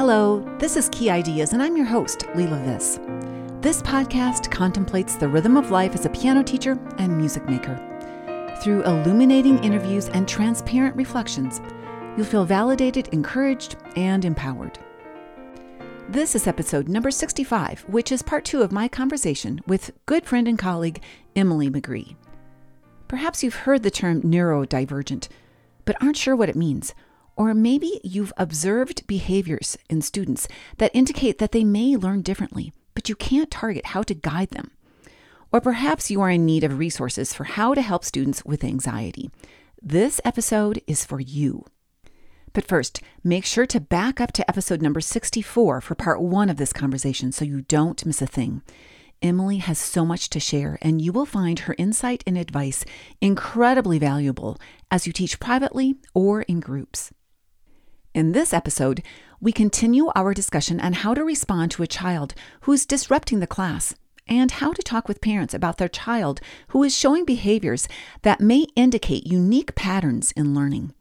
Hello, this is Key Ideas, and I'm your host, Leila Viss. This podcast contemplates the rhythm of life as a piano teacher and music maker. Through illuminating interviews and transparent reflections, you'll feel validated, encouraged, and empowered. This is episode number 65, which is part two of my conversation with good friend and colleague Emily McGree. Perhaps you've heard the term neurodivergent, but aren't sure what it means. Or maybe you've observed behaviors in students that indicate that they may learn differently, but you can't target how to guide them. Or perhaps you are in need of resources for how to help students with anxiety. This episode is for you. But first, make sure to back up to episode number 64 for part one of this conversation so you don't miss a thing. Emily has so much to share, and you will find her insight and advice incredibly valuable as you teach privately or in groups. In this episode, we continue our discussion on how to respond to a child who is disrupting the class and how to talk with parents about their child who is showing behaviors that may indicate unique patterns in learning.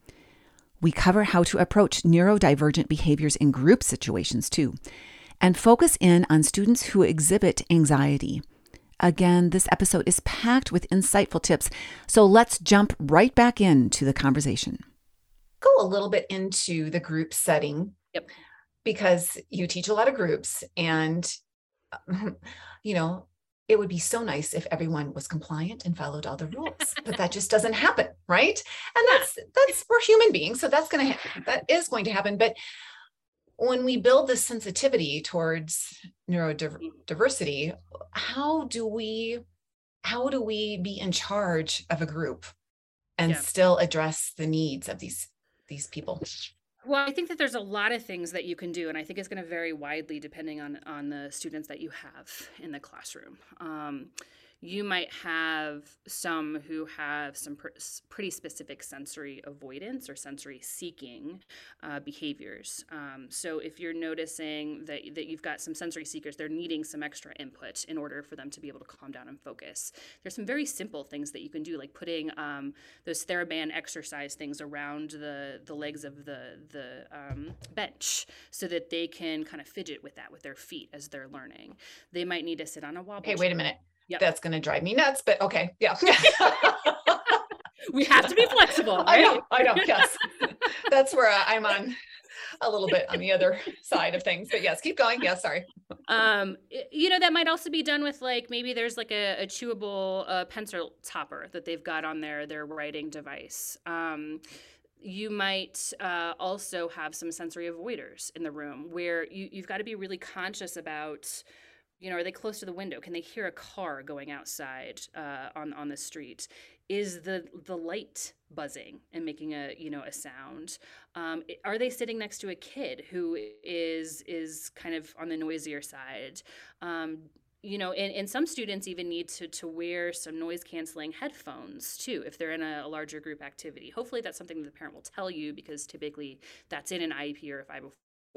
We cover how to approach neurodivergent behaviors in group situations too, and focus in on students who exhibit anxiety. Again, this episode is packed with insightful tips, so let's jump right back into the conversation. Go a little bit into the group setting. Yep. Because you teach a lot of groups, and, you know, it would be so nice if everyone was compliant and followed all the rules but that just doesn't happen right and that's that's we're human beings so that's going to ha- that is going to happen but when we build this sensitivity towards neurodiversity mm. how do we how do we be in charge of a group and Yeah. still address the needs of these these people Well, I think that there's a lot of things that you can do, and I think it's going to vary widely depending on on the students that you have in the classroom. Um, you might have some who have some pr- pretty specific sensory avoidance or sensory seeking uh, behaviors. Um, so if you're noticing that that you've got some sensory seekers, they're needing some extra input in order for them to be able to calm down and focus. There's some very simple things that you can do, like putting um, those TheraBand exercise things around the the legs of the the um, bench so that they can kind of fidget with that with their feet as they're learning. They might need to sit on a wobble. okay wait a minute Yep. that's going to drive me nuts but okay yeah We have to be flexible, I right? know, I know, yes. That's where I- I'm on a little bit on the other side of things. But yes, keep going. Yes, sorry. um you know that might also be done with like maybe there's like a, a chewable uh, pencil topper that they've got on their their writing device um you might uh, also have some sensory avoiders in the room where you, you've got to be really conscious about you know are they close to the window? Can they hear a car going outside uh, on on the street? Is the the light buzzing and making a you know a sound? Um, are they sitting next to a kid who is is kind of on the noisier side? Um, you know and, and some students even need to, to wear some noise canceling headphones too if they're in a, a larger group activity. Hopefully that's something that the parent will tell you because typically that's in an iep or a 504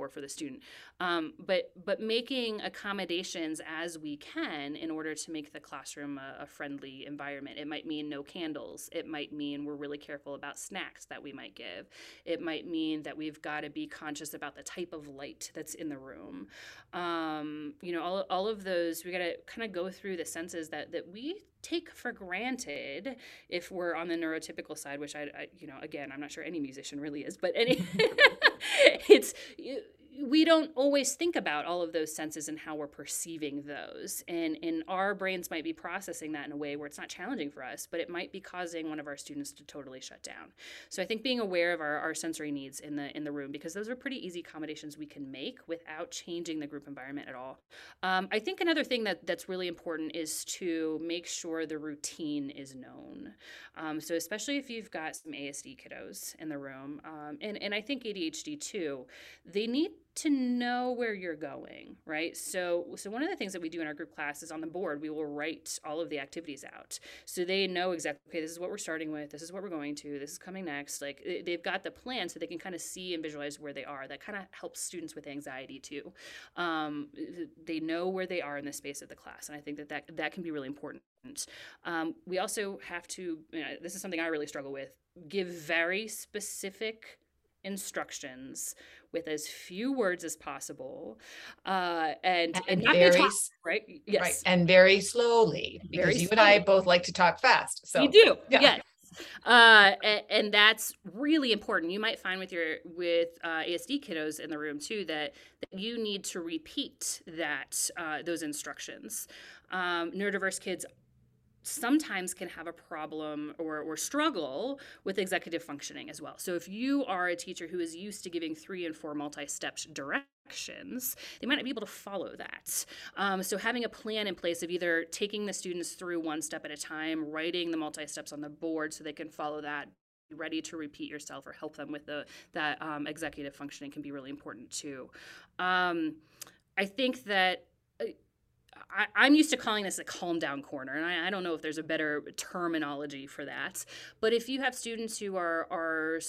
for the student. Um, but but making accommodations as we can in order to make the classroom a, a friendly environment. It might mean no candles. It might mean we're really careful about snacks that we might give. It might mean that we've got to be conscious about the type of light that's in the room. Um, you know all, all of those we got to kind of go through the senses that that we take for granted if we're on the neurotypical side which I, I you know again i'm not sure any musician really is but any it's we don't always think about all of those senses and how we're perceiving those. And and our brains might be processing that in a way where it's not challenging for us but it might be causing one of our students to totally shut down. So i think being aware of our, our sensory needs in the in the room because those are pretty easy accommodations we can make without changing the group environment at all. Um, i think another thing that that's really important is to make sure the routine is known. Um, so especially if you've got some asd kiddos in the room um, and, and i think adhd too they need to know where you're going right? So so one of the things that we do in our group class is on the board we will write all of the activities out. So they know exactly okay this is what we're starting with this is what we're going to this is coming next. Like they- they've got the plan so they can kind of see and visualize where they are. That kind of helps students with anxiety too. Um, they know where they are in the space of the class and i think that that, that can be really important. Um, we also have to you know, this is something i really struggle with give very specific instructions with as few words as possible uh, and, and, And not very talk, right Right. yes And very slowly, because Very you and I both like to talk fast. So you do yeah. yes uh, and, and that's really important you might find with your with uh, asd kiddos in the room too that, that you need to repeat that uh, those instructions um, neurodiverse kids sometimes can have a problem or, or struggle with executive functioning as well. So if you are a teacher who is used to giving three and four multi-step directions, they might not be able to follow that. Um, so having a plan in place of either taking the students through one step at a time, writing the multi-steps on the board so they can follow that be ready to repeat yourself or help them with the that um, executive functioning can be really important too. Um, I think that I, I'm used to calling this a calm down corner, and I, I don't know if there's a better terminology for that. But if you have students who are are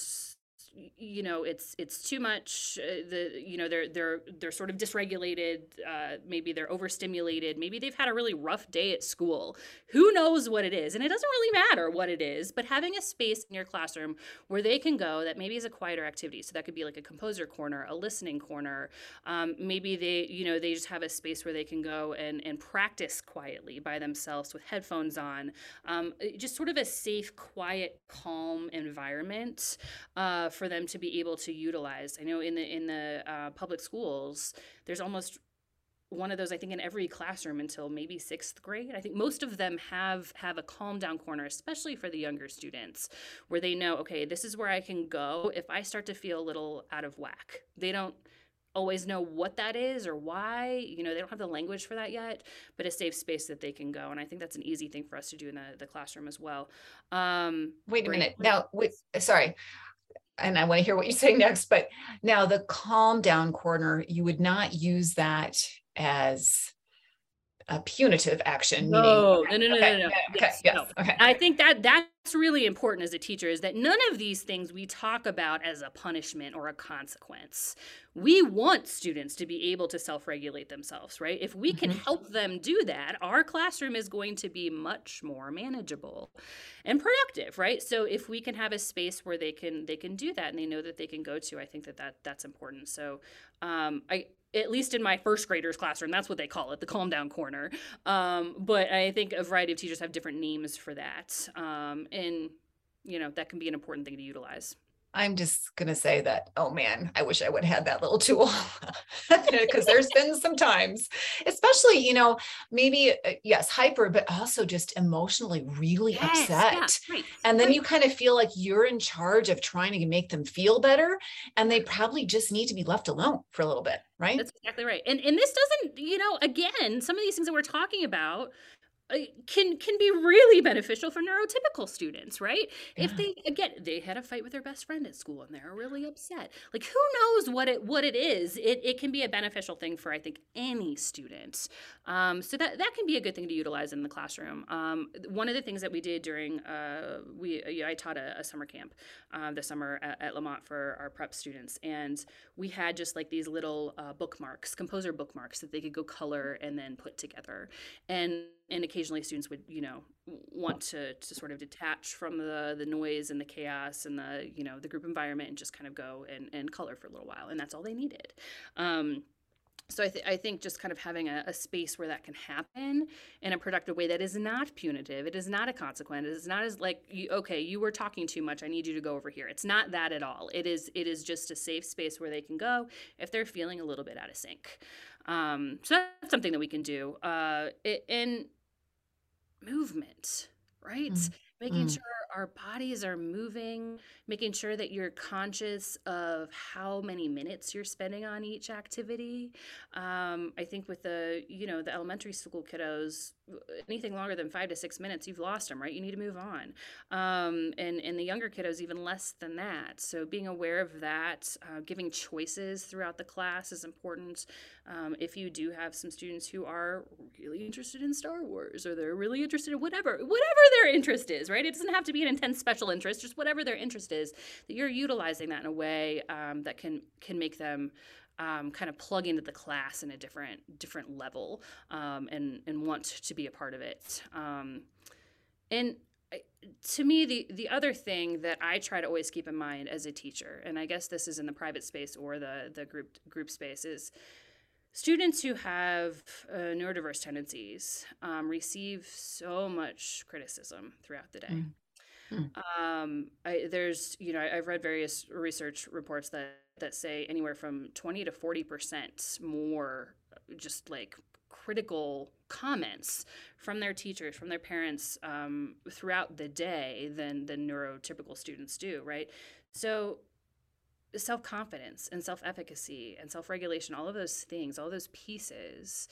you know it's it's too much uh, the you know they're they're they're sort of dysregulated uh, maybe they're overstimulated maybe they've had a really rough day at school. Who knows what it is? And it doesn't really matter what it is but having a space in your classroom where they can go that maybe is a quieter activity. So that could be like a composer corner a listening corner. Um, maybe they you know they just have a space where they can go and and practice quietly by themselves with headphones on. Um, just sort of a safe quiet calm environment uh, for them to be able to utilize i know in the in the uh, public schools there's almost one of those i think in every classroom until maybe sixth grade i think most of them have have a calm down corner especially for the younger students where they know okay this is where i can go if i start to feel a little out of whack they don't always know what that is or why you know they don't have the language for that yet but a safe space that they can go and i think that's an easy thing for us to do in the, the classroom as well um wait a minute. Now, wait, sorry. And I want to hear what you say next, but now the calm down corner, you would not use that as a punitive action. no no no no okay, no no Okay, yes, yes, no. okay. I think that that's really important as a teacher is that none of these things we talk about as a punishment or a consequence. We want students to be able to self-regulate themselves, right? If we can Mhm. help them do that, our classroom is going to be much more manageable and productive, right? So if we can have a space where they can they can do that and they know that they can go to, I think that, that that's important. So um, I at least in my first graders classroom, that's what they call it, the calm down corner. Um, but I think a variety of teachers have different names for that. Um, and, you know, that can be an important thing to utilize. I'm just gonna say that, oh man, I wish I would have had that little tool. Because there's been some times, especially, you know, maybe, uh, yes, hyper, but also just emotionally really Yes, yeah, upset. right, And then right. you kind of feel like you're in charge of trying to make them feel better. And they probably just need to be left alone for a little bit, right? That's exactly right. And and this doesn't, you know, again, some of these things that we're talking about can can be really beneficial for neurotypical students, right? If they again they had a fight with their best friend at school and they're really upset. Like who knows what it what it is? It it can be a beneficial thing for I think any student. Um, so that that can be a good thing to utilize in the classroom. Um, one of the things that we did during uh, we I taught a, a summer camp uh, this summer at, at Lamont for our prep students, and we had just like these little uh, bookmarks, composer bookmarks that they could go color and then put together, and and occasionally students would you know want to to sort of detach from the the noise and the chaos and the you know the group environment and just kind of go and and color for a little while, and that's all they needed. Um, so I, th- I think just kind of having a, a space where that can happen in a productive way that is not punitive it is not a consequence it is not as like you, okay you were talking too much i need you to go over here. It's not that at all. It is it is just a safe space where they can go if they're feeling a little bit out of sync um, so that's something that we can do uh, it, and movement right? Mm, making mm. sure our bodies are moving making sure that you're conscious of how many minutes you're spending on each activity. Um, i think with the you know the elementary school kiddos anything longer than five to six minutes you've lost them right? You need to move on. Um, and and the younger kiddos even less than that. So being aware of that uh, giving choices throughout the class is important. Um, if you do have some students who are really interested in star wars or they're really interested in whatever whatever their interest is right? It doesn't have to be an intense special interest just whatever their interest is that you're utilizing that in a way um, that can can make them um, kind of plug into the class in a different different level um, and and want to be a part of it. Um, and to me the the other thing that i try to always keep in mind as a teacher and i guess this is in the private space or the the group group space is students who have uh, neurodiverse tendencies um, receive so much criticism throughout the day mm. Um, I, there's you know I, i've read various research reports that that say anywhere from 20 to 40 percent more just like critical comments from their teachers, from their parents um, throughout the day than than neurotypical students do, right? So self confidence and self efficacy and self regulation, all of those things, all those pieces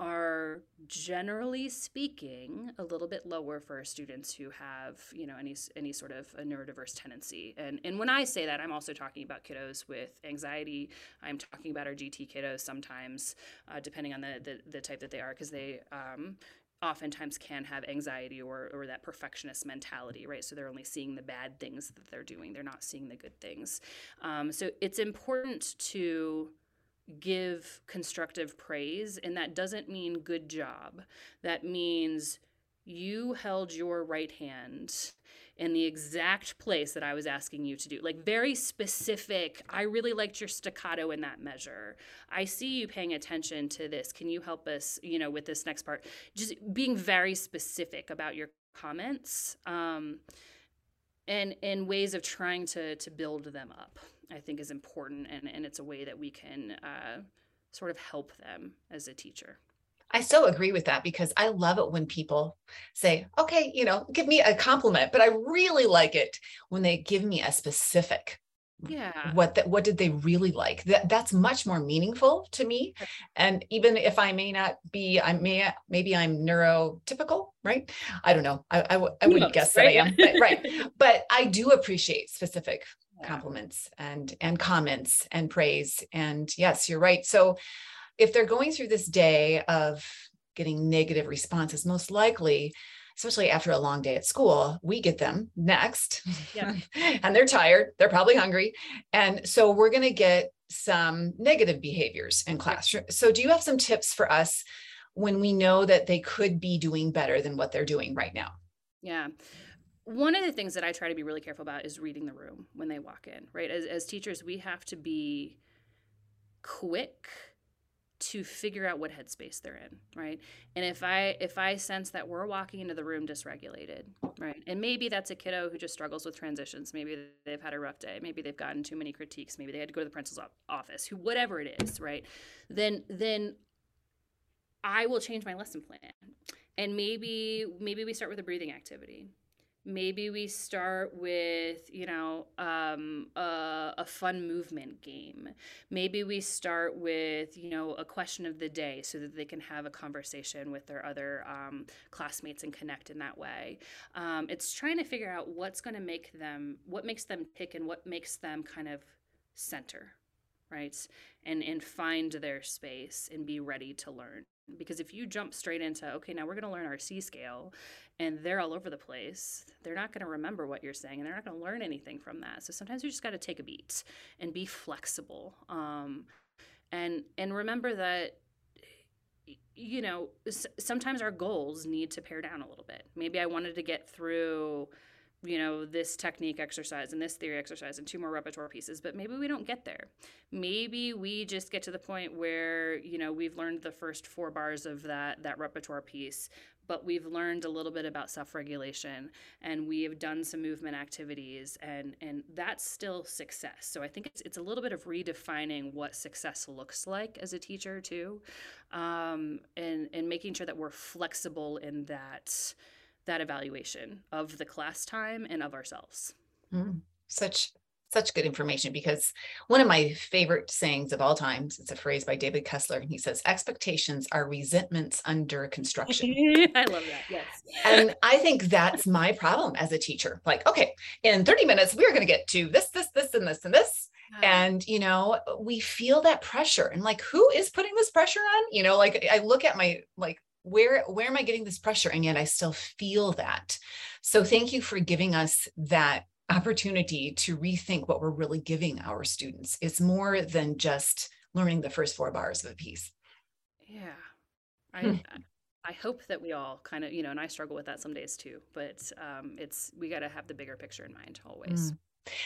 are generally speaking a little bit lower for students who have you know any any sort of a neurodiverse tendency and and when i say that i'm also talking about kiddos with anxiety i'm talking about our gt kiddos sometimes uh, depending on the, the, the type that they are because they um, oftentimes can have anxiety or, or that perfectionist mentality, right? So they're only seeing the bad things that they're doing, they're not seeing the good things. Um, so it's important to give constructive praise, and that doesn't mean good job. That means you held your right hand in the exact place that I was asking you to do. Like very specific. I really liked your staccato in that measure. I see you paying attention to this. Can you help us, you know, with this next part? Just being very specific about your comments. Um, and in ways of trying to to build them up. I think is important, and, and it's a way that we can uh, sort of help them as a teacher. I so agree with that because I love it when people say, okay, you know, give me a compliment, but I really like it when they give me a specific yeah. what that what did they really like? That that's much more meaningful to me. And even if i may not be i may maybe i'm neurotypical right? I don't know. I, I, I wouldn't knows, guess right? that i am but, right. But i do appreciate specific compliments and and comments and praise. And yes you're right. So if they're going through this day of getting negative responses most likely especially after a long day at school we get them next. Yeah. and they're tired they're probably hungry. And so we're going to get some negative behaviors in class so do you have some tips for us when we know that they could be doing better than what they're doing right now? Yeah. One of the things that I try to be really careful about is reading the room when they walk in, right? As, as teachers, we have to be quick to figure out what headspace they're in right? And if i if i sense that we're walking into the room dysregulated right? And maybe that's a kiddo who just struggles with transitions. Maybe they've had a rough day. Maybe they've gotten too many critiques. Maybe they had to go to the principal's office who whatever it is right? Then then i will change my lesson plan. And maybe maybe we start with a breathing activity maybe we start with you know um, a, a, fun movement game. Maybe we start with you know a question of the day so that they can have a conversation with their other um, classmates and connect in that way. Um, it's trying to figure out what's going to make them what makes them tick and what makes them kind of center right? And and find their space and be ready to learn because if you jump straight into okay now we're going to learn our c scale and they're all over the place they're not going to remember what you're saying and they're not going to learn anything from that. So sometimes you just got to take a beat and be flexible um, and and remember that you know sometimes our goals need to pare down a little bit. Maybe i wanted to get through you know, this technique exercise and this theory exercise and two more repertoire pieces, but maybe we don't get there. Maybe we just get to the point where, you know, we've learned the first four bars of that that repertoire piece, but we've learned a little bit about self-regulation and we have done some movement activities and and that's still success. So I think it's it's a little bit of redefining what success looks like as a teacher too. Um, and and making sure that we're flexible in that that evaluation of the class time and of ourselves. Mm, such such good information because one of my favorite sayings of all times it's a phrase by david kessler and he says expectations are resentments under construction. I love that yes. And i think that's my problem as a teacher. Like okay in 30 minutes we're going to get to this this this and this and this. And you know we feel that pressure. And like who is putting this pressure on? You know like i look at my like where where am i getting this pressure and yet i still feel that so thank you for giving us that opportunity to rethink what we're really giving our students it's more than just learning the first four bars of a piece yeah I, hmm. I hope that we all kind of, you know, and I struggle with that some days too, but um, it's, we got to have the bigger picture in mind always. Mm.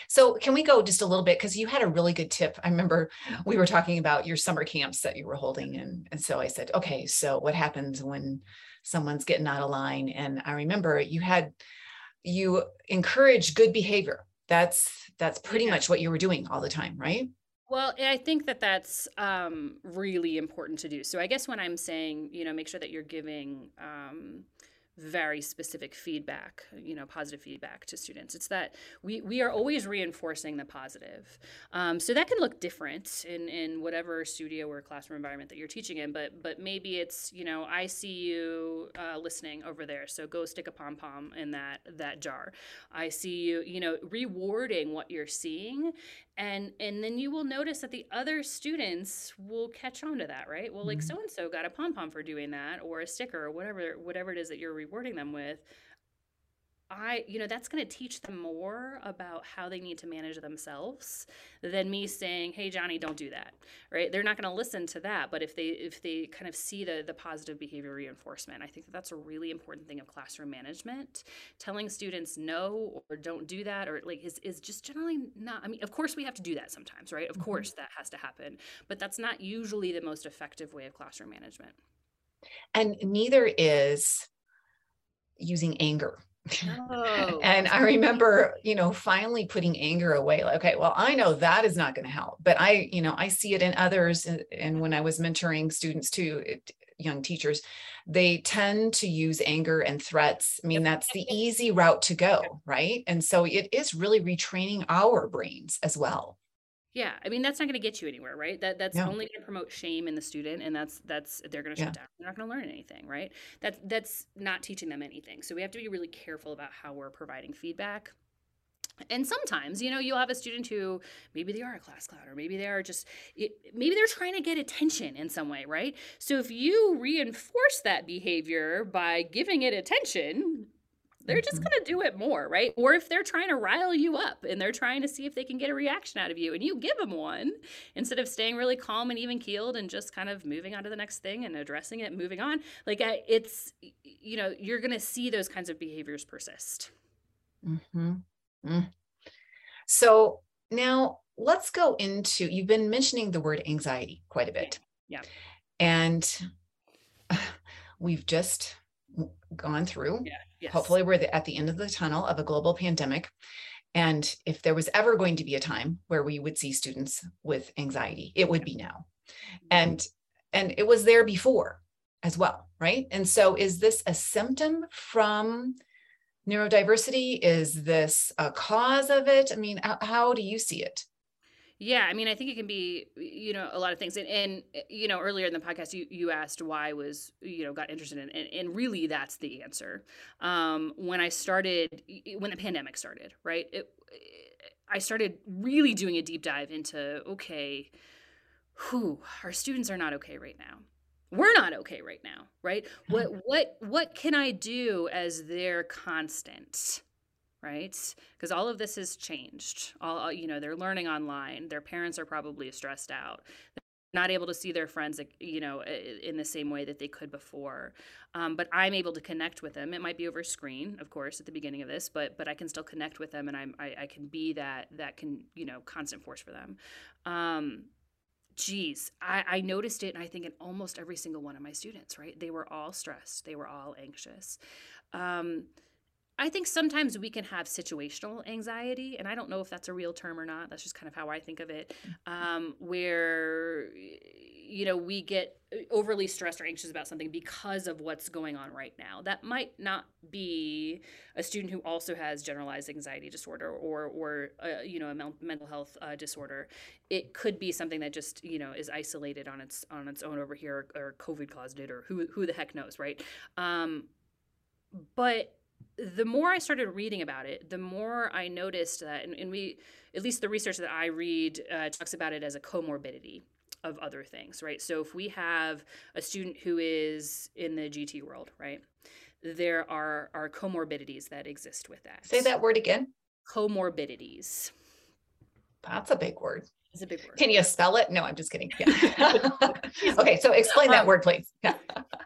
So, can we go just a little bit? Because you had a really good tip. I remember we were talking about your summer camps that you were holding. And, and so I said, okay, so what happens when someone's getting out of line? And I remember you had, you encourage good behavior. That's, that's pretty yeah. much what you were doing all the time, right? Well, I think that that's um, really important to do. So I guess when I'm saying, you know, make sure that you're giving um, very specific feedback, you know, positive feedback to students. It's that we, we are always reinforcing the positive. Um, so that can look different in, in whatever studio or classroom environment that you're teaching in, but but maybe it's, you know, I see you uh, listening over there, so go stick a pom pom in that that jar. I see you, you know, rewarding what you're seeing and and then you will notice that the other students will catch on to that right? Well like so and so got a pom pom for doing that or a sticker or whatever whatever it is that you're rewarding them with I, you know, that's going to teach them more about how they need to manage themselves than me saying, "Hey, Johnny, don't do that." Right? They're not going to listen to that. But if they if they kind of see the the positive behavior reinforcement, I think that that's a really important thing of classroom management. Telling students no or don't do that or like is is just generally not. I mean, of course we have to do that sometimes, right? Of mm-hmm. course that has to happen, but that's not usually the most effective way of classroom management. And neither is using anger Oh. and I remember, you know, finally putting anger away. Like, okay, well, I know that is not going to help, but I, you know, I see it in others. And, and when I was mentoring students too, it, young teachers, they tend to use anger and threats. I mean, that's the easy route to go, right? And so it is really retraining our brains as well. Yeah, I mean that's not going to get you anywhere, right? That that's no. only going to promote shame in the student, and that's that's they're going to shut yeah. down. They're not going to learn anything, right? That's that's not teaching them anything. So we have to be really careful about how we're providing feedback. And sometimes, you know, you'll have a student who maybe they are a class clown, or maybe they are just maybe they're trying to get attention in some way, right? So if you reinforce that behavior by giving it attention, they're just mm-hmm. going to do it more, right? Or if they're trying to rile you up and they're trying to see if they can get a reaction out of you and you give them one instead of staying really calm and even keeled and just kind of moving on to the next thing and addressing it, moving on, like it's, you know, you're going to see those kinds of behaviors persist. Mm-hmm. Mm. So now let's go into, you've been mentioning the word anxiety quite a bit. Yeah. And we've just gone through. Yeah. Yes. Hopefully, we're at the end of the tunnel of a global pandemic. And if there was ever going to be a time where we would see students with anxiety, it would be now. Mm-hmm. And and it was there before as well, right? And so is this a symptom from neurodiversity? Is this a cause of it? I mean, how, how do you see it? Yeah, I mean, I think it can be, you know, a lot of things. And, and eh, you know, earlier in the podcast, you, you asked why I was, you know, got interested in, and, and really that's the answer. Um, when I started, when the pandemic started, right? It, I started really doing a deep dive into, okay, who our students are not okay right now. We're not okay right now, right? What, what, what can I do as their constant? Right? Because all of this has changed. All you know, they're learning online. Their parents are probably stressed out. They're not able to see their friends, you know, in the same way that they could before. Um, but I'm able to connect with them. It might be over screen, of course, at the beginning of this, but but I can still connect with them, and I'm I, I can be that that can you know constant force for them. Um, geez, I, I, noticed it, and I think in almost every single one of my students, right? They were all stressed, they were all anxious. Um, I think sometimes we can have situational anxiety, and I don't know if that's a real term or not. That's just kind of how I think of it, um, where you know we get uh, overly stressed or anxious about something because of what's going on right now. That might not be a student who also has generalized anxiety disorder or or uh, you know a mental health uh, disorder. It could be something that just you know is isolated on its on its own over here, or COVID caused it, or who who the heck knows, right? Um, but the more I started reading about it, the more I noticed that, and, and we, at least the research that I read, uh, talks about it as a comorbidity of other things, right? So if we have a student who is in the GT world, right, there are are comorbidities that exist with that. Say that word again. Comorbidities. That's a big word. It's a big word. Can you spell it? No, I'm just kidding. Yeah. okay, so explain that Um, word, please. Yeah.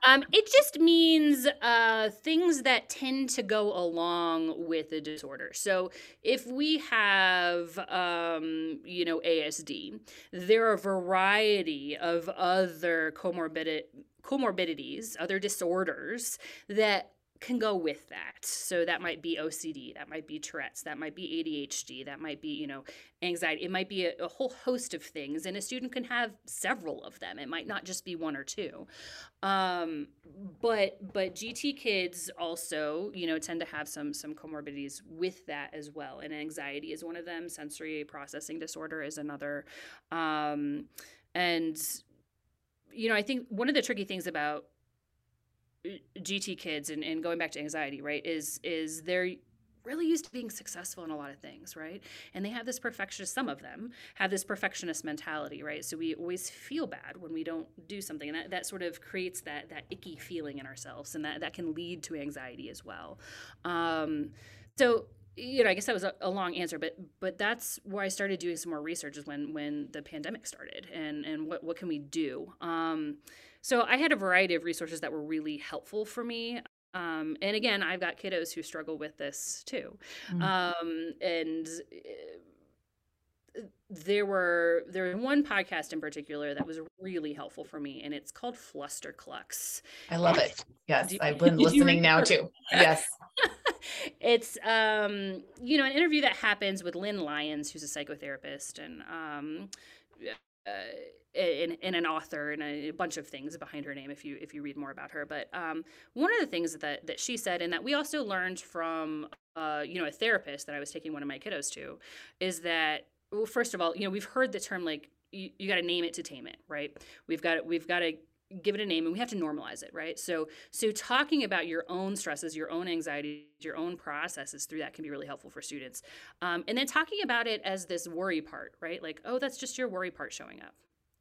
Um, it just means uh, things that tend to go along with a disorder. So if we have, um, you know, ASD, there are a variety of other comorbid comorbidities, other disorders that can go with that. So that might be OCD, that might be Tourette's, that might be ADHD, that might be, you know, anxiety. It might be a, a whole host of things, and a student can have several of them. It might not just be one or two. Um, but but GT kids also, you know, tend to have some some comorbidities with that as well. And anxiety is one of them. Sensory processing disorder is another. Um, and you know, I think one of the tricky things about GT kids and, and going back to anxiety, right, is is they're really used to being successful in a lot of things, right? And they have this perfectionist, some of them have this perfectionist mentality, right? So we always feel bad when we don't do something. And that, that sort of creates that that icky feeling in ourselves. And that, that can lead to anxiety as well. Um, so you know, I guess that was a, a long answer, but but that's where I started doing some more research is when when the pandemic started and and what what can we do? Um, so I had a variety of resources that were really helpful for me. Um, and again, I've got kiddos who struggle with this too. Mm. Um, and uh, there were there was one podcast in particular that was really helpful for me, and it's called Fluster Flusterclux. I love it. Yes, you- I've been listening now too. Yes. it's um you know an interview that happens with Lynn Lyons, who's a psychotherapist and um uh, and an author and a, bunch of things behind her name if you if you read more about her. But um, one of the things that that she said and that we also learned from uh, you know a therapist that I was taking one of my kiddos to is that well first of all you know we've heard the term like you, you got to name it to tame it right we've got we've got to give it a name and we have to normalize it right? So so talking about your own stresses your own anxieties your own processes through that can be really helpful for students. Um, and then talking about it as this worry part right? Like oh that's just your worry part showing up.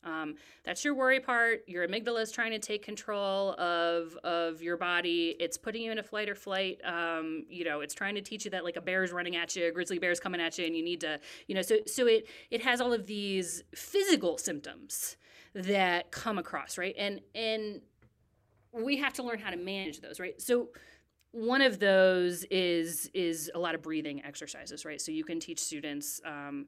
Um, that's your worry part. Your amygdala is trying to take control of of your body. It's putting you in a flight or flight. Um, you know it's trying to teach you that like a bear is running at you a grizzly bear is coming at you and you need to you know so so it it has all of these physical symptoms that come across right? And and we have to learn how to manage those right? So one of those is is a lot of breathing exercises right? So you can teach students um,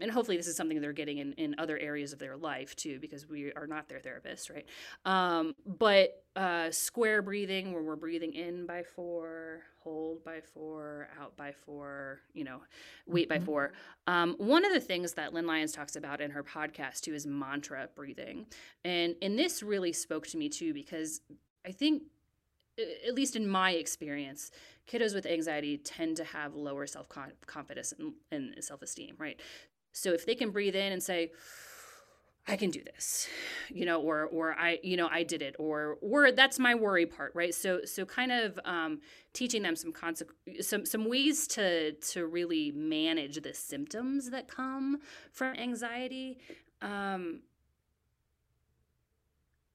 and hopefully this is something they're getting in, in other areas of their life too because we are not their therapists right? Um, but uh, square breathing where we're breathing in by four hold by four out by four you know wait by Mhm. four. Um, one of the things that lynn lyons talks about in her podcast too is mantra breathing. And and this really spoke to me too because i think at least in my experience kiddos with anxiety tend to have lower self-confidence and, and self-esteem right so if they can breathe in and say, I can do this, you know, or or I, you know, I did it, or or that's my worry part, right? So so kind of um, teaching them some conse- some some ways to to really manage the symptoms that come from anxiety. Um,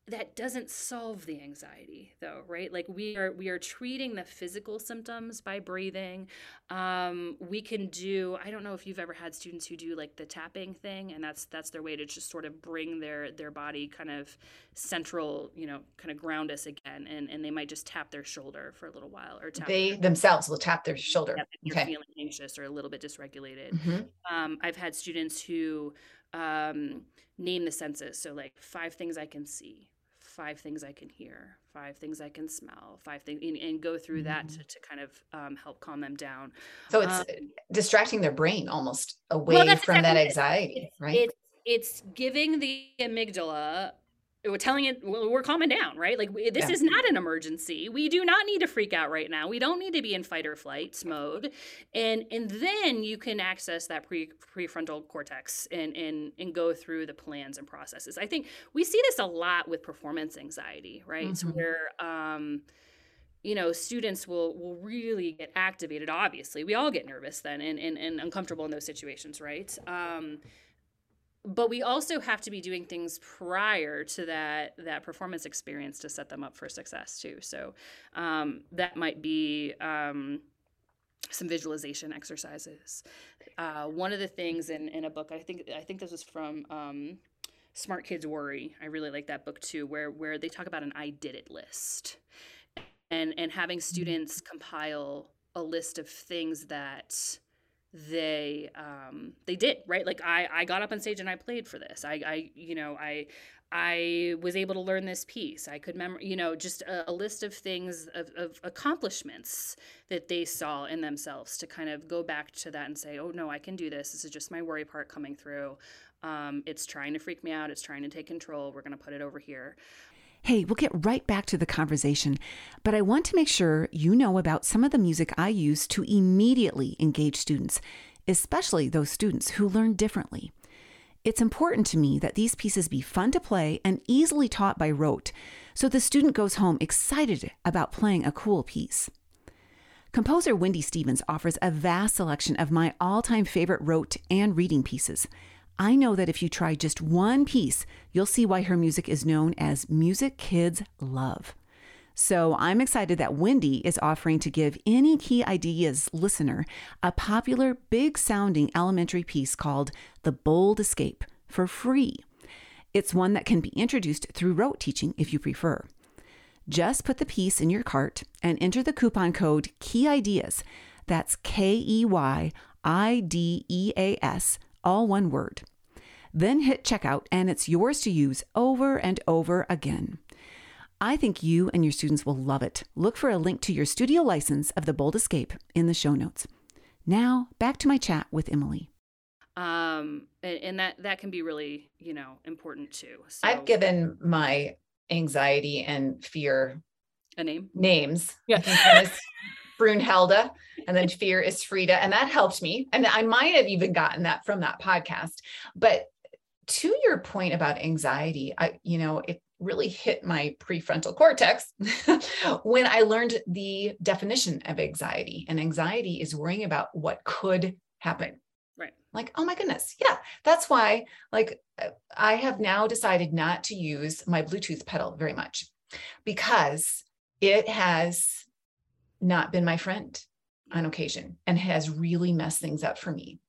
that doesn't solve the anxiety though right like we are we are treating the physical symptoms by breathing um, we can do i don't know if you've ever had students who do like the tapping thing and that's that's their way to just sort of bring their their body kind of central you know kind of ground us again and and they might just tap their shoulder for a little while or tap They themselves will tap their shoulder. if you're Okay. feeling anxious or a little bit dysregulated Mhm. um, I've had students who um, name the senses. So, like five things I can see, five things I can hear, five things I can smell, five things, and, and go through that Mm. to, to kind of um, help calm them down. So it's Um, distracting their brain almost away that's from that exactly it. anxiety, It's, right? it's, it's giving the amygdala. We're telling it well, we're calming down, right? Like we- this Yeah. is not an emergency. We do not need to freak out right now. We don't need to be in fight or flight mode, and and then you can access that pre prefrontal cortex and and and go through the plans and processes. I think we see this a lot with performance anxiety, right? Mhm. Where um, you know students will will really get activated obviously we all get nervous then and, and, and uncomfortable in those situations right um, but we also have to be doing things prior to that that performance experience to set them up for success too so um, that might be um, some visualization exercises. Uh, one of the things in, in a book, I think I think this was from um, Smart Kids Worry. I really like that book too, where where they talk about an I did it list, and and having mm-hmm. students compile a list of things that they um they did right like i i got up on stage and i played for this i i you know i I was able to learn this piece. I could remember, you know, just a, a list of things, of, of, accomplishments that they saw in themselves to kind of go back to that and say, oh, no, I can do this. This is just my worry part coming through. Um, it's trying to freak me out. It's trying to take control. We're going to put it over here. Hey, we'll get right back to the conversation, but I want to make sure you know about some of the music I use to immediately engage students, especially those students who learn differently. It's important to me that these pieces be fun to play and easily taught by rote, so the student goes home excited about playing a cool piece. Composer Wendy Stevens offers a vast selection of my all time favorite rote and reading pieces. I know that if you try just one piece, you'll see why her music is known as music kids love. So I'm excited that Wendy is offering to give any Key Ideas listener a popular, big sounding elementary piece called The Bold Escape for free. It's one that can be introduced through rote teaching if you prefer. Just put the piece in your cart and enter the coupon code Key Ideas. That's K E Y I D E A S, all one word. Then hit checkout and it's yours to use over and over again. I think you and your students will love it. Look for a link to your studio license of The Bold Escape in the show notes. Now, back to my chat with Emily. Um, and, and that that can be really, you know, important too. So, I've given my anxiety and fear a name names. Yeah. Brunhilde, and then fear is Frida, and that helped me. And I might have even gotten that from that podcast. But to your point about anxiety, I, you know, it really hit my prefrontal cortex when I learned the definition of anxiety. And anxiety is worrying about what could happen. Right. Like, oh my goodness. Yeah. That's why, like, uh, I have now decided not to use my Bluetooth pedal very much because it has not been my friend on occasion and has really messed things up for me.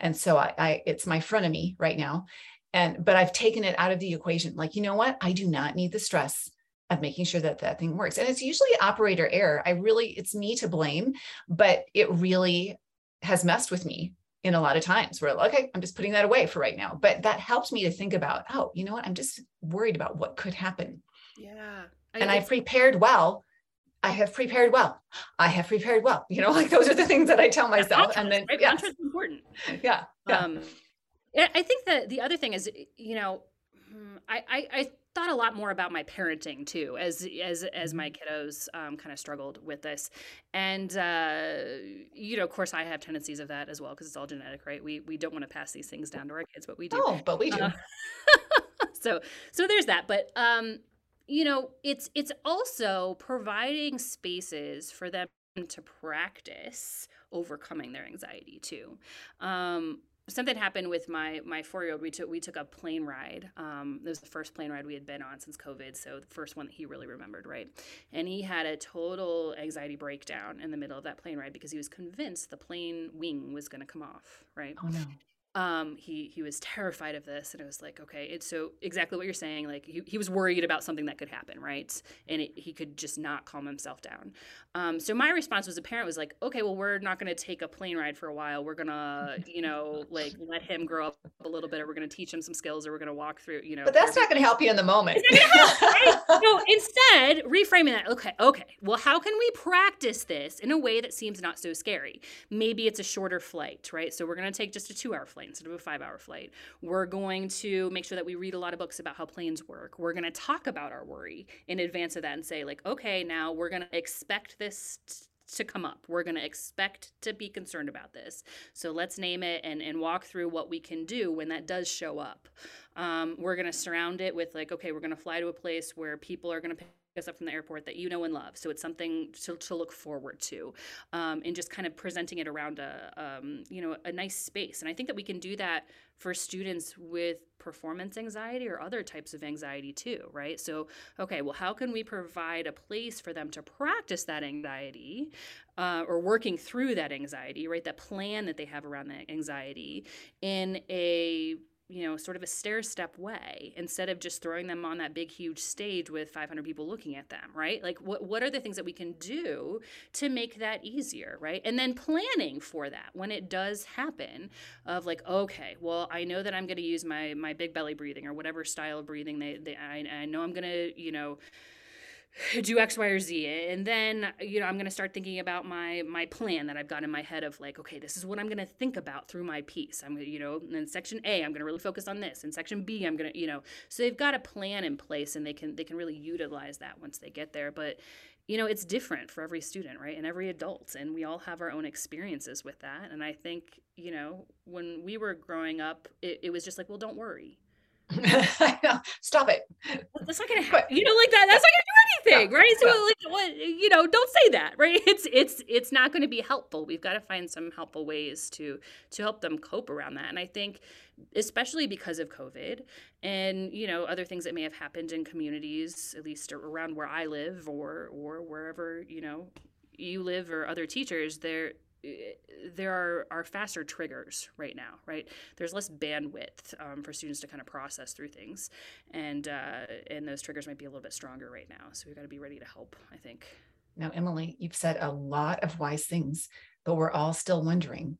And so I, I it's my frenemy right now. And but i've taken it out of the equation. Like you know what? I do not need the stress of making sure that that thing works. And it's usually operator error. I really it's me to blame but it really has messed with me in a lot of times where okay i'm just putting that away for right now. But that helps me to think about oh you know what? I'm just worried about what could happen. Yeah. I, and i prepared well I have prepared well. I have prepared well. You know, like those are the things that I tell myself. and then, right? yeah, important. Yeah. yeah. Um, I think that the other thing is, you know, hmm, I, I, I thought a lot more about my parenting too, as as as my mm-hmm. kiddos um, kind of struggled with this, and uh, you know, of course, I have tendencies of that as well because it's all genetic, right? We we don't want to pass these things down to our kids, but we do. Oh, but we do. Uh, so so there's that, but um, you know, it's it's also providing spaces for them to practice overcoming their anxiety too. Um, something happened with my my four year old. We took we took a plane ride. Um, it was the first plane ride we had been on since COVID, so the first one that he really remembered, right? And he had a total anxiety breakdown in the middle of that plane ride because he was convinced the plane wing was going to come off, right? Oh no um, he he was terrified of this, and it was like, okay, it's so exactly what you're saying. Like he, he was worried about something that could happen, right? And it, he could just not calm himself down. Um, so my response was, a parent was like, okay, well, we're not going to take a plane ride for a while. We're gonna, you know, like let him grow up a little bit, or we're going to teach him some skills, or we're going to walk through, you know. But that's not going to help you in the moment. Help, right? no, instead, reframing that. Okay, okay. Well, how can we practice this in a way that seems not so scary? Maybe it's a shorter flight, right? So we're going to take just a two-hour flight flight instead of a five hour flight. We're going to make sure that we read a lot of books about how planes work. We're going to talk about our worry in advance of that and say, like, okay, now we're going to expect this. T- to come up. We're going to expect to be concerned about this. So let's name it and, and walk through what we can do when that does show up. Um, we're going to surround it with, like, okay, we're going to fly to a place where people are going to us up from the airport that you know and love. So it's something to, to look forward to, um, and just kind of presenting it around a um, you know a nice space. And I think that we can do that for students with performance anxiety or other types of anxiety too, right? So okay, well, how can we provide a place for them to practice that anxiety, uh, or working through that anxiety, right? That plan that they have around that anxiety in a you know, sort of a stair step way instead of just throwing them on that big, huge stage with 500 people looking at them, right? Like, what, what are the things that we can do to make that easier, right? And then planning for that when it does happen of like, okay, well, I know that I'm going to use my, my big belly breathing or whatever style of breathing they, they I, I know I'm going to, you know, do x y or z. And then you know i'm going to start thinking about my my plan that i've got in my head of like okay this is what i'm going to think about through my piece. I'm going to, you know in section a i'm going to really focus on this. In section b i'm going to you know so they've got a plan in place and they can they can really utilize that once they get there. But you know it's different for every student right and every adult. And we all have our own experiences with that. And i think you know when we were growing up it, it was just like well don't worry. Stop it. That's not gonna happen. You know, like that. That's not gonna anything, yeah, right? So, yeah. like, what? You know, don't say that, right? It's it's it's not going to be helpful. We've got to find some helpful ways to to help them cope around that. And I think, especially because of COVID, and you know, other things that may have happened in communities, at least around where I live, or or wherever you know you live, or other teachers, there there are, are faster triggers right now, right? There's less bandwidth um, for students to kind of process through things, and uh, and those triggers might be a little bit stronger right now. So we've got to be ready to help. I think. Now, Emily, you've said a lot of wise things, but we're all still wondering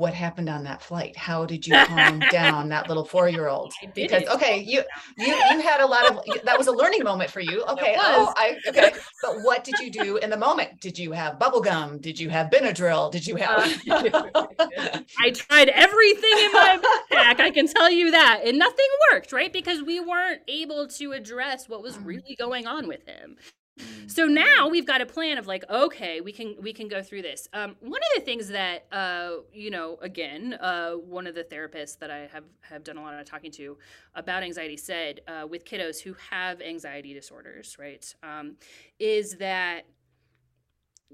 what happened on that flight? How did you calm down that little four-year-old? Because okay you you you had a lot of that was a learning moment for you. Okay oh i okay. But what did you do in the moment? Did you have bubble gum? Did you have benadryl? Did you have i tried everything in my backpack i can tell you that and nothing worked right? Because we weren't able to address what was mm. really going on with him so now we've got a plan of like, okay, we can we can go through this. Um, one of the things that uh, you know, again, uh, one of the therapists that I have have done a lot of talking to about anxiety said uh, with kiddos who have anxiety disorders, right, um, is that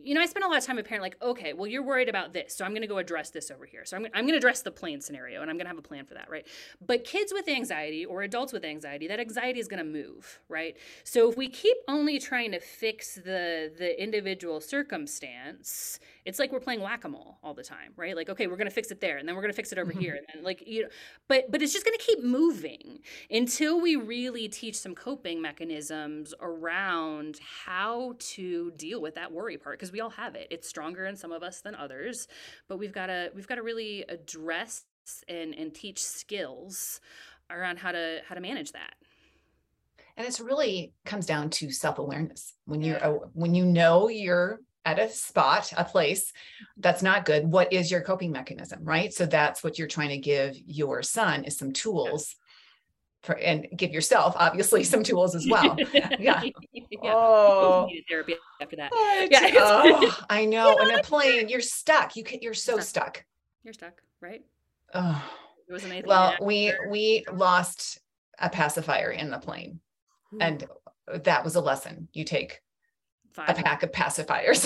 you know, I spend a lot of time with parent like, okay, well, you're worried about this, so I'm going to go address this over here. So I'm, I'm going to address the plan scenario, and I'm going to have a plan for that, right? But kids with anxiety or adults with anxiety, that anxiety is going to move, right? So if we keep only trying to fix the the individual circumstance, it's like we're playing whack-a-mole all the time, right? Like, okay, we're going to fix it there, and then we're going to fix it over mm-hmm. here, and then like you know, but but it's just going to keep moving until we really teach some coping mechanisms around how to deal with that worry part because we all have it. It's stronger in some of us than others, but we've got to we've got to really address and and teach skills around how to how to manage that and it's really comes down to self-awareness when you're yeah. when you know you're at a spot a place that's not good what is your coping mechanism right so that's what you're trying to give your son is some tools for, and give yourself obviously some tools as well. Yeah. yeah. Oh, therapy after that. Yeah. oh, I know. In a plane, you're stuck. You can, you're so stuck. stuck. You're stuck, right? Oh. It was amazing. Well, we we lost a pacifier in the plane, Ooh. and that was a lesson you take Five. A pack of pacifiers,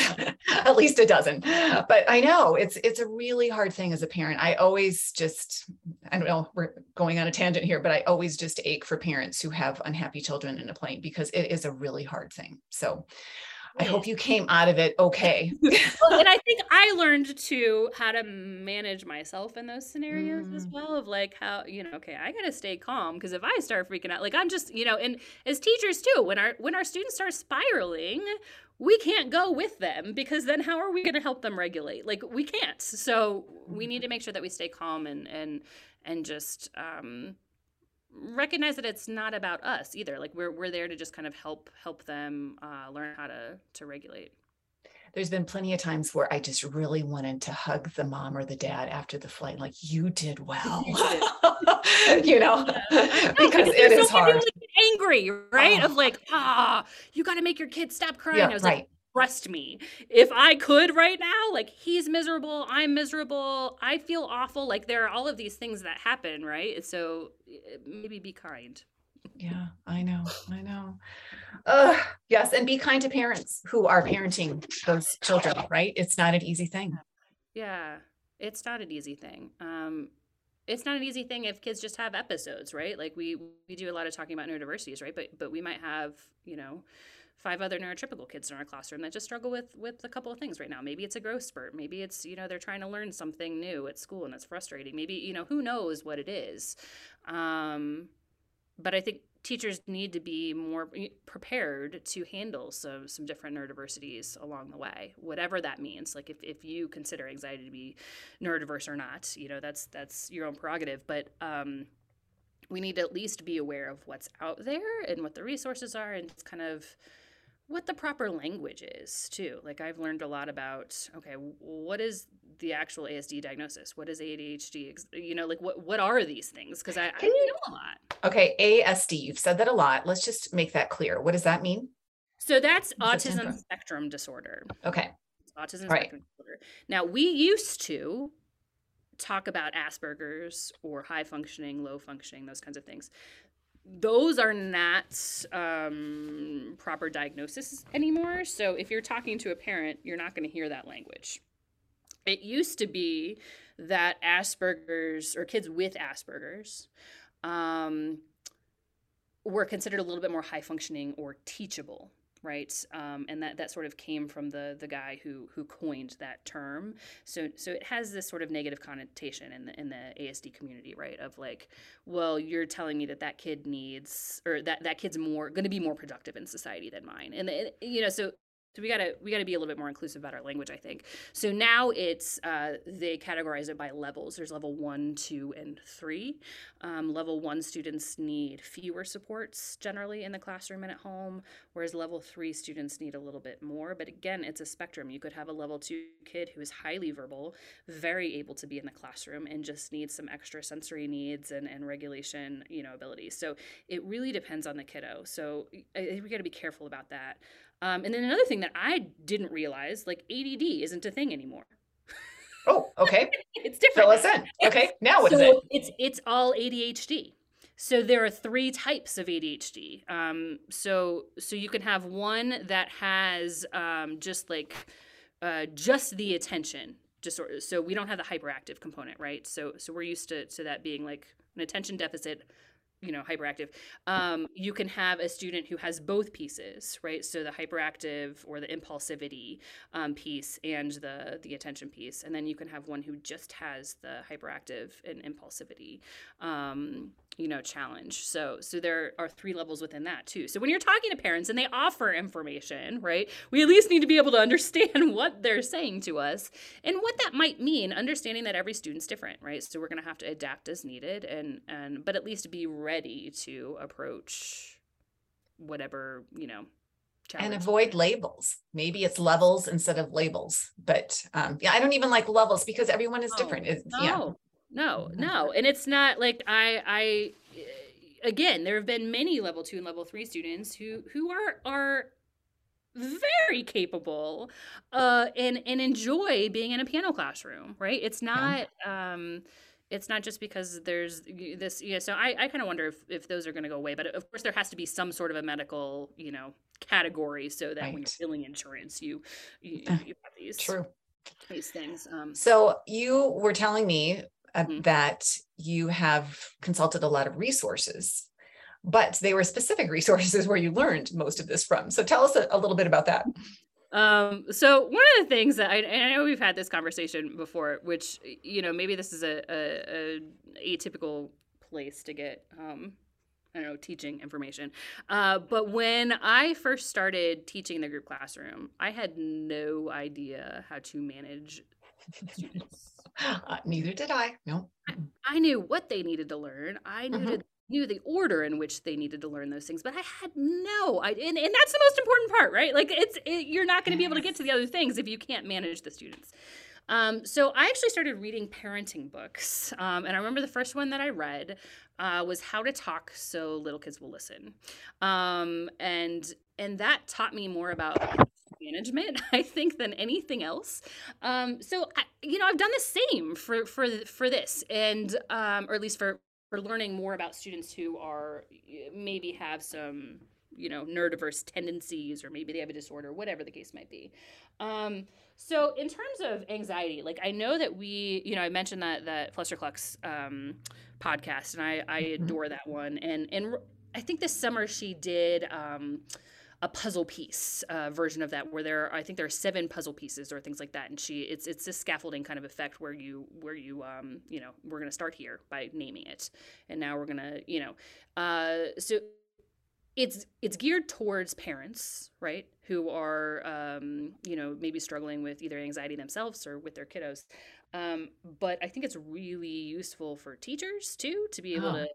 at least a dozen. But I know it's it's a really hard thing as a parent. I always just I don't know, we're going on a tangent here, but I always just ache for parents who have unhappy children in a plane because it is a really hard thing. So I hope you came out of it okay. well, and I think I learned to how to manage myself in those scenarios mm. as well of like how, you know, okay, I got to stay calm because if I start freaking out, like I'm just, you know, and as teachers too, when our when our students start spiraling, we can't go with them because then how are we going to help them regulate? Like we can't. So we need to make sure that we stay calm and and and just um recognize that it's not about us either. Like we're we're there to just kind of help help them uh, learn how to to regulate. There's been plenty of times where I just really wanted to hug the mom or the dad after the flight, like you did well, you know, because it is so hard. Angry, right? Oh. Of like, ah, you got to make your kid stop crying. Yeah, I was right. like, trust me if i could right now like he's miserable i'm miserable i feel awful like there are all of these things that happen right so eh, maybe be kind Yeah, I know. I know. Uh, yes, and be kind to parents who are parenting those children, right? It's not an easy thing. Yeah, it's not an easy thing. Um, it's not an easy thing if kids just have episodes, right? Like we we do a lot of talking about neurodiversities, right? But but we might have, you know, five other neurotypical kids in our classroom that just struggle with with a couple of things right now. Maybe it's a growth spurt. Maybe it's you know they're trying to learn something new at school and it's frustrating. Maybe you know who knows what it is. Um, but I think teachers need to be more prepared to handle some some different neurodiversities along the way whatever that means like if, if you consider anxiety to be neurodiverse or not you know that's that's your own prerogative but um, we need to at least be aware of what's out there and what the resources are and kind of what the proper language is too. Like I've learned a lot about okay, what is the actual ASD diagnosis? What is ADHD? You know, like what what are these things? Because I, I know a lot. Okay, ASD. You've said that a lot. Let's just make that clear. What does that mean? So that's autism spectrum disorder. Okay. It's autism spectrum disorder. Now we used to talk about Asperger's or high functioning, low functioning, those kinds of things those are not um, proper diagnosis anymore. So if you're talking to a parent, you're not going to hear that language. It used to be that Asperger's or kids with Asperger's um, were considered a little bit more high functioning or teachable right? Um, and that that sort of came from the the guy who who coined that term. So so it has this sort of negative connotation in the in the ASD community, right? Of like, well, you're telling me that that kid needs or that that kid's more going to be more productive in society than mine, and you know, so so we gotta we gotta be a little bit more inclusive about our language, I think. So now it's uh, they categorize it by levels. There's level one, two, and three. Um, level one students need fewer supports generally in the classroom and at home, whereas level three students need a little bit more. But again, it's a spectrum. You could have a level two kid who is highly verbal, very able to be in the classroom, and just needs some extra sensory needs and, and regulation, you know, abilities. So it really depends on the kiddo. So I think we got to be careful about that. Um, and then another thing that I didn't realize, like ADD isn't a thing anymore. Oh, okay. it's different. Fill us in. Okay. Now what so is it? It's it's all ADHD. So there are three types of ADHD. Um, so so you can have one that has um, just like uh, just the attention disorder. So we don't have the hyperactive component, right? So so we're used to to that being like an attention deficit you know hyperactive um, you can have a student who has both pieces right? So the hyperactive or the impulsivity um, piece and the the attention piece and then you can have one who just has the hyperactive and impulsivity um, you know challenge so so there are three levels within that too so when you're talking to parents and they offer information right we at least need to be able to understand what they're saying to us and what that might mean understanding that every student's different right so we're going to have to adapt as needed and and but at least be ready to approach whatever you know and avoid labels. Maybe it's levels instead of labels. But um, yeah, I don't even like levels because everyone is different. It's, no, yeah. No, mm-hmm. no. And it's not like I, I, again, there have been many level two and level three students who who are are very capable uh, and and enjoy being in a piano classroom. Right? It's not. Yeah. Um, it's not just because there's this know so i, I kind of wonder if, if those are going to go away but of course there has to be some sort of a medical you know category so that right. when you're billing insurance you you, you have these true these things um, so you were telling me mm-hmm. that you have consulted a lot of resources but they were specific resources where you learned most of this from so tell us a, a little bit about that um, so one of the things that I, I know we've had this conversation before, which you know maybe this is a, a, a atypical place to get um, I don't know teaching information. Uh, but when I first started teaching the group classroom, I had no idea how to manage. Uh, neither did I. No. I, I, knew what they needed to learn. I knew mm-hmm. to knew the order in which they needed to learn those things, but I had no idea. And, and that's the most important part, right? Like it's it, you're not going to be able to get to the other things if you can't manage the students. Um, so I actually started reading parenting books, um, and I remember the first one that I read uh, was How to Talk So Little Kids Will Listen, um, and and that taught me more about management i think than anything else. Um, so I, you know i've done the same for for for this and um, or at least for for learning more about students who are maybe have some you know neurodiverse tendencies or maybe they have a disorder whatever the case might be. Um, so in terms of anxiety like i know that we you know i mentioned that that flusterclux um, podcast and i i mm-hmm. adore that one. And and i think this summer she did um, a puzzle piece uh, version of that where there are, I think there are seven puzzle pieces or things like that. And she it's it's this scaffolding kind of effect where you where you um you know we're going to start here by naming it. And now we're going to you know uh so it's it's geared towards parents right who are um, you know maybe struggling with either anxiety themselves or with their kiddos. Um, but i think it's really useful for teachers too to be able oh. to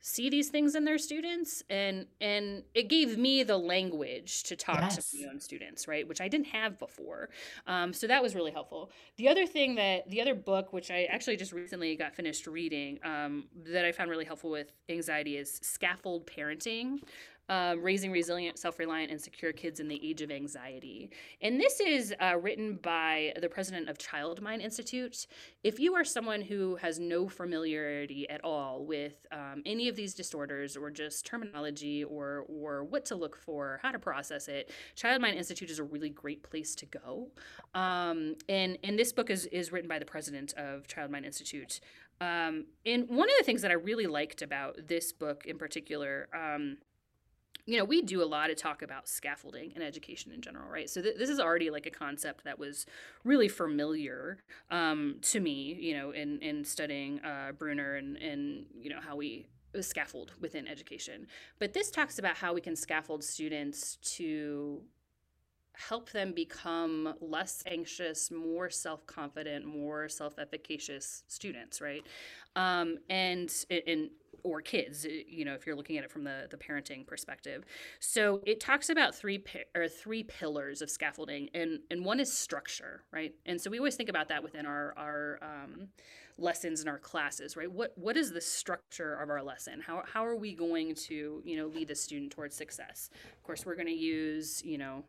see these things in their students and and it gave me the language to talk yes. to my own students right which i didn't have before. Um, so that was really helpful. The other thing that the other book which i actually just recently got finished reading um, that i found really helpful with anxiety is scaffold parenting um, Raising Resilient, Self Reliant, and Secure Kids in the Age of Anxiety. And this is uh, written by the president of Childmind Institute. If you are someone who has no familiarity at all with um, any of these disorders or just terminology or, or what to look for, how to process it, Childmind Institute is a really great place to go. Um, and, and this book is, is written by the president of Childmind Institute. Um, and one of the things that I really liked about this book in particular, um, you know, we do a lot of talk about scaffolding and education in general, right? So th- this is already like a concept that was really familiar um, to me, you know, in in studying uh, Bruner and and you know how we scaffold within education. But this talks about how we can scaffold students to help them become less anxious, more self confident, more self efficacious students, right? Um, and and or kids eh, you know if you're looking at it from the the parenting perspective. So it talks about three or three pillars of scaffolding and and one is structure right? And so we always think about that within our our um, lessons in our classes right? What what is the structure of our lesson? How, how are we going to you know lead the student towards success? Of course we're going to use you know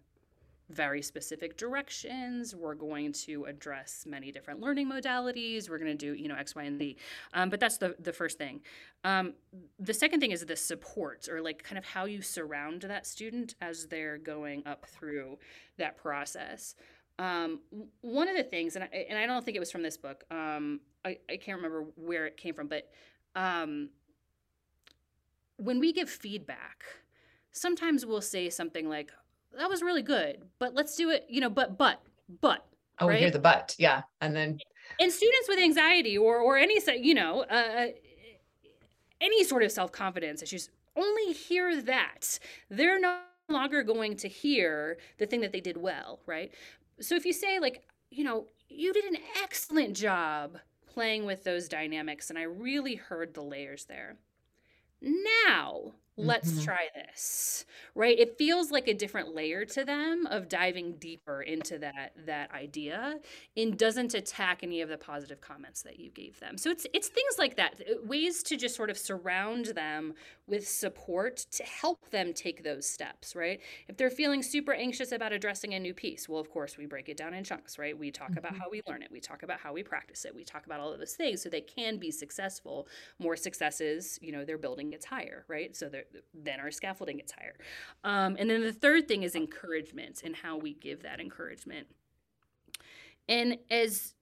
very specific directions. We're going to address many different learning modalities. We're going to do, you know, X, Y, and Z. Um, but that's the, the first thing. Um, the second thing is the support or like kind of how you surround that student as they're going up through that process. Um, one of the things, and I, and I don't think it was from this book, um, I, I can't remember where it came from, but um, when we give feedback, sometimes we'll say something like, that was really good, but let's do it, you know, but, but, but. Oh, right? we hear the but. Yeah. And then. And students with anxiety or, or any, you know, uh, any sort of self confidence issues only hear that. They're no longer going to hear the thing that they did well, right? So if you say, like, you know, you did an excellent job playing with those dynamics, and I really heard the layers there. Now, let's mm-hmm. try this right? It feels like a different layer to them of diving deeper into that that idea and doesn't attack any of the positive comments that you gave them. So it's it's things like that uh, ways to just sort of surround them with support to help them take those steps right? If they're feeling super anxious about addressing a new piece well of course we break it down in chunks right? We talk mm-hmm. about how we learn it. We talk about how we practice it. We talk about all of those things so they can be successful. More successes you know their building gets higher right? So they're then our scaffolding gets higher. Um, and then the third thing is encouragement and how we give that encouragement. And as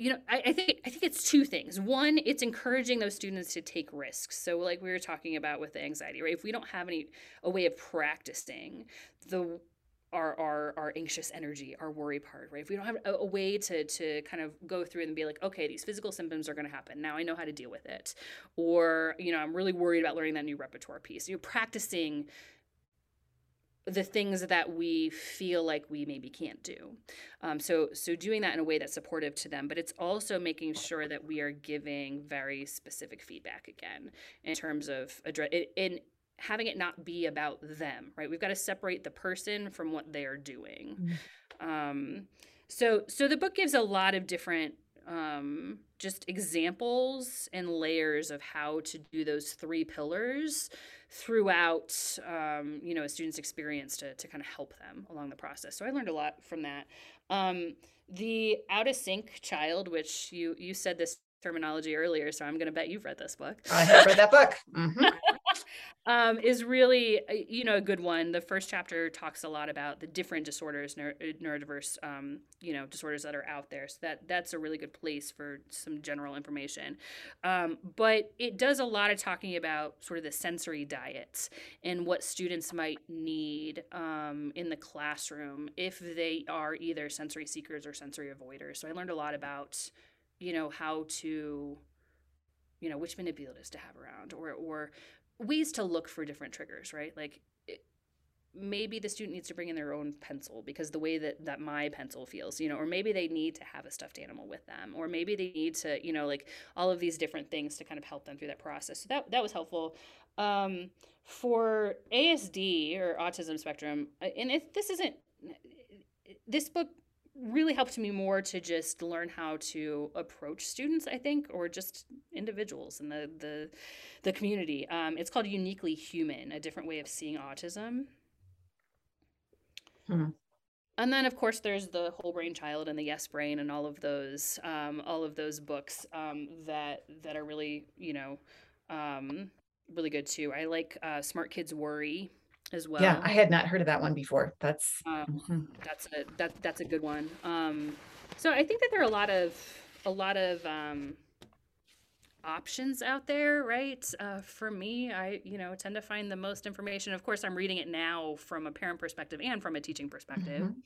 you know, I, I, think I think it's two things. One, it's encouraging those students to take risks. So, like we were talking about with the anxiety, right? If we don't have any a way of practicing the our our our anxious energy, our worry part, right? If we don't have a, a, way to to kind of go through and be like, okay, these physical symptoms are going to happen. Now I know how to deal with it. Or, you know, I'm really worried about learning that new repertoire piece. You're practicing the things that we feel like we maybe can't do. Um, so so doing that in a way that's supportive to them, but it's also making sure that we are giving very specific feedback again in terms of address in having it not be about them, right? We've got to separate the person from what they're doing. Mm-hmm. Um, so, so the book gives a lot of different um, just examples and layers of how to do those three pillars throughout, um, you know, a student's experience to, to kind of help them along the process. So I learned a lot from that. Um, the out of sync child, which you you said this terminology earlier, so I'm going to bet you've read this book. I have read that book. Mm-hmm. um, is really uh, you know a good one. The first chapter talks a lot about the different disorders, neuro- uh, neurodiverse um, you know disorders that are out there. So that that's a really good place for some general information. Um, but it does a lot of talking about sort of the sensory diets and what students might need um, in the classroom if they are either sensory seekers or sensory avoiders. So I learned a lot about you know how to you know which manipulatives to have around or or ways to look for different triggers, right? Like maybe the student needs to bring in their own pencil because the way that that my pencil feels you know or maybe they need to have a stuffed animal with them or maybe they need to you know like all of these different things to kind of help them through that process so that that was helpful um, for asd or autism spectrum uh, and if this isn't this book really helped me more to just learn how to approach students i think or just individuals in the the, the community. Um, it's called uniquely human a different way of seeing autism. Hmm. and then of course there's the whole brain child and the yes brain and all of those um, all of those books um, that that are really you know um, really good too. I like uh, smart kids worry as well. Yeah, I had not heard of that one before. That's um, mm-hmm. that's a that that's a good one. Um, so I think that there are a lot of a lot of um, options out there, right? Uh, for me, I you know tend to find the most information. Of course, I'm reading it now from a parent perspective and from a teaching perspective. Mm-hmm.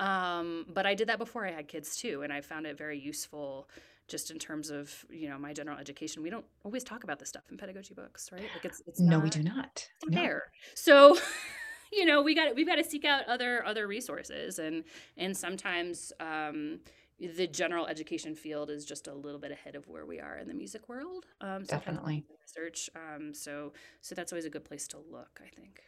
Um, but I did that before I had kids too, and I found it very useful just in terms of you know my general education we don't always talk about this stuff in pedagogy books right? Like it's, it's no not, we do not. It's no. there. So you know we got we've got to seek out other other resources and and sometimes um the general education field is just a little bit ahead of where we are in the music world um so definitely. research um so so that's always a good place to look i think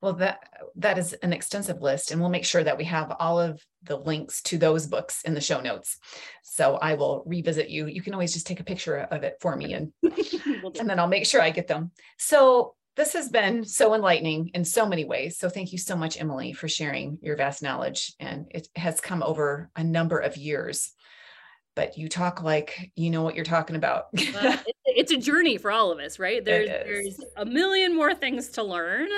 well, that that is an extensive list, and we'll make sure that we have all of the links to those books in the show notes. So I will revisit you. You can always just take a picture of it for me, and and then I'll make sure I get them. So this has been so enlightening in so many ways. So thank you so much, Emily, for sharing your vast knowledge, and it has come over a number of years but you talk like you know what you're talking about. well, it's a journey for all of us, right? There's there's a million more things to learn,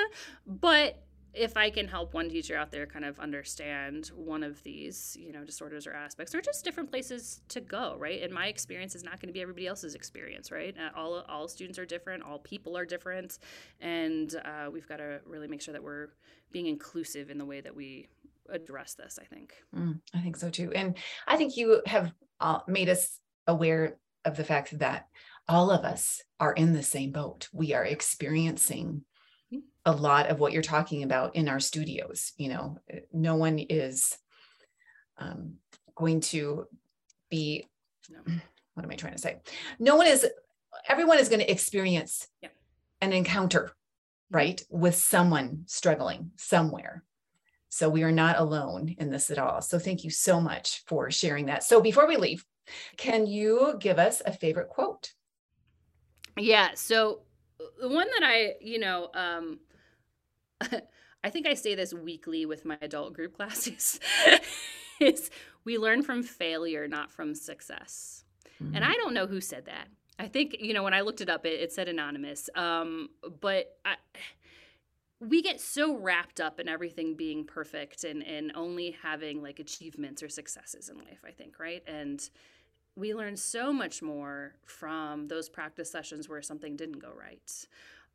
but if I can help one teacher out there kind of understand one of these, you know, disorders or aspects, or just different places to go, right? And my experience is not going to be everybody else's experience, right? Uh, all all students are different, all people are different, and uh, we've got to really make sure that we're being inclusive in the way that we address this. I think. Mm, I think so too, and I think you have uh, made us aware of the fact that all of us are in the same boat. We are experiencing mm-hmm. a lot of what you're talking about in our studios. You know, no one is um, going to be, what am I trying to say? No one is, everyone is going to experience yeah. an encounter, right, with someone struggling somewhere. So we are not alone in this at all. So thank you so much for sharing that. So before we leave, can you give us a favorite quote? Yeah. So uh, the one that I, you know, um, I think I say this weekly with my adult group classes is we learn from failure, not from success. Mm-hmm. And I don't know who said that. I think, you know, when I looked it up, it, it said anonymous. Um, but I, we get so wrapped up in everything being perfect and, and only having like achievements or successes in life, I think, right? And we learn so much more from those practice sessions where something didn't go right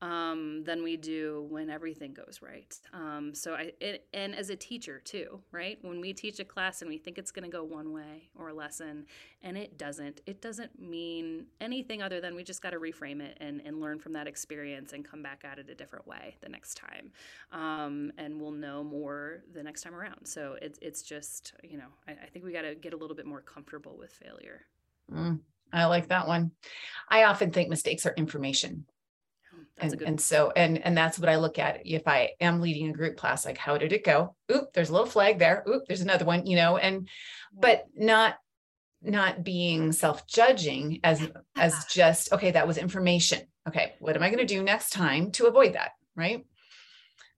um, than we do when everything goes right. Um, so I it, and as a teacher too, right? When we teach a class and we think it's going to go one way or a lesson, and it doesn't, it doesn't mean anything other than we just got to reframe it and, and learn from that experience and come back at it a different way the next time, um, and we'll know more the next time around. So it's it's just you know I, I think we got to get a little bit more comfortable with failure. Mm, I like that one. I often think mistakes are information. And, and so and and that's what I look at. If I am leading a group class like how did it go? Oop there's a little flag there. Oop there's another one you know and but not not being self-judging as as just okay that was information. Okay what am I going to do next time to avoid that? Right?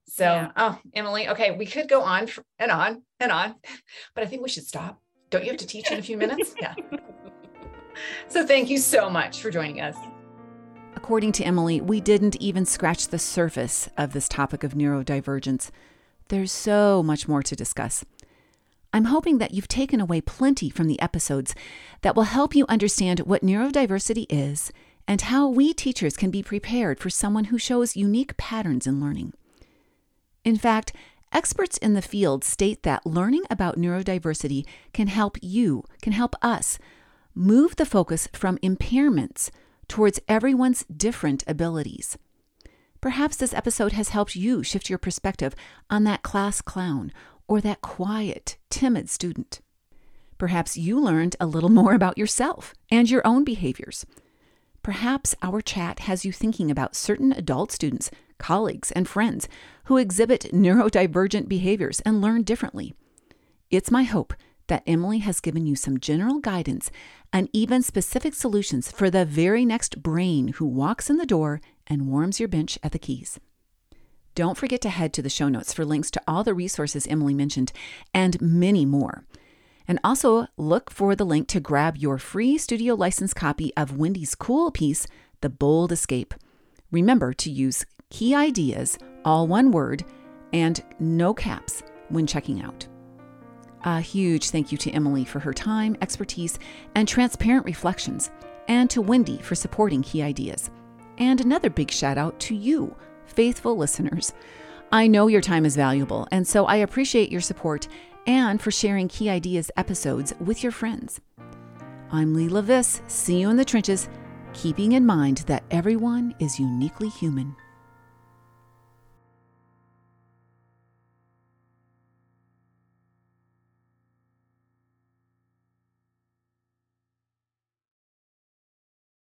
So yeah. oh Emily okay we could go on and on and on but I think we should stop. Don't you have to teach in a few minutes? Yeah. So thank you so much for joining us according to Emily, we didn't even scratch the surface of this topic of neurodivergence. There's so much more to discuss. I'm hoping that you've taken away plenty from the episodes that will help you understand what neurodiversity is and how we teachers can be prepared for someone who shows unique patterns in learning. In fact, experts in the field state that learning about neurodiversity can help you, can help us, move the focus from impairments towards everyone's different abilities. Perhaps this episode has helped you shift your perspective on that class clown or that quiet, timid student. Perhaps you learned a little more about yourself and your own behaviors. Perhaps our chat has you thinking about certain adult students, colleagues, and friends who exhibit neurodivergent behaviors and learn differently. It's my hope that Emily has given you some general guidance and even specific solutions for the very next brain who walks in the door and warms your bench at the keys. Don't forget to head to the show notes for links to all the resources Emily mentioned and many more. And also look for the link to grab your free studio license copy of Wendy's cool piece, The Bold Escape. Remember to use key ideas, all one word, and no caps when checking out. A huge thank you to Emily for her time, expertise, and transparent reflections, and to Wendy for supporting key ideas. And another big shout out to you, faithful listeners. I know your time is valuable, and so I appreciate your support and for sharing Key Ideas episodes with your friends. I'm Leila Viss. See you in the trenches, keeping in mind that everyone is uniquely human.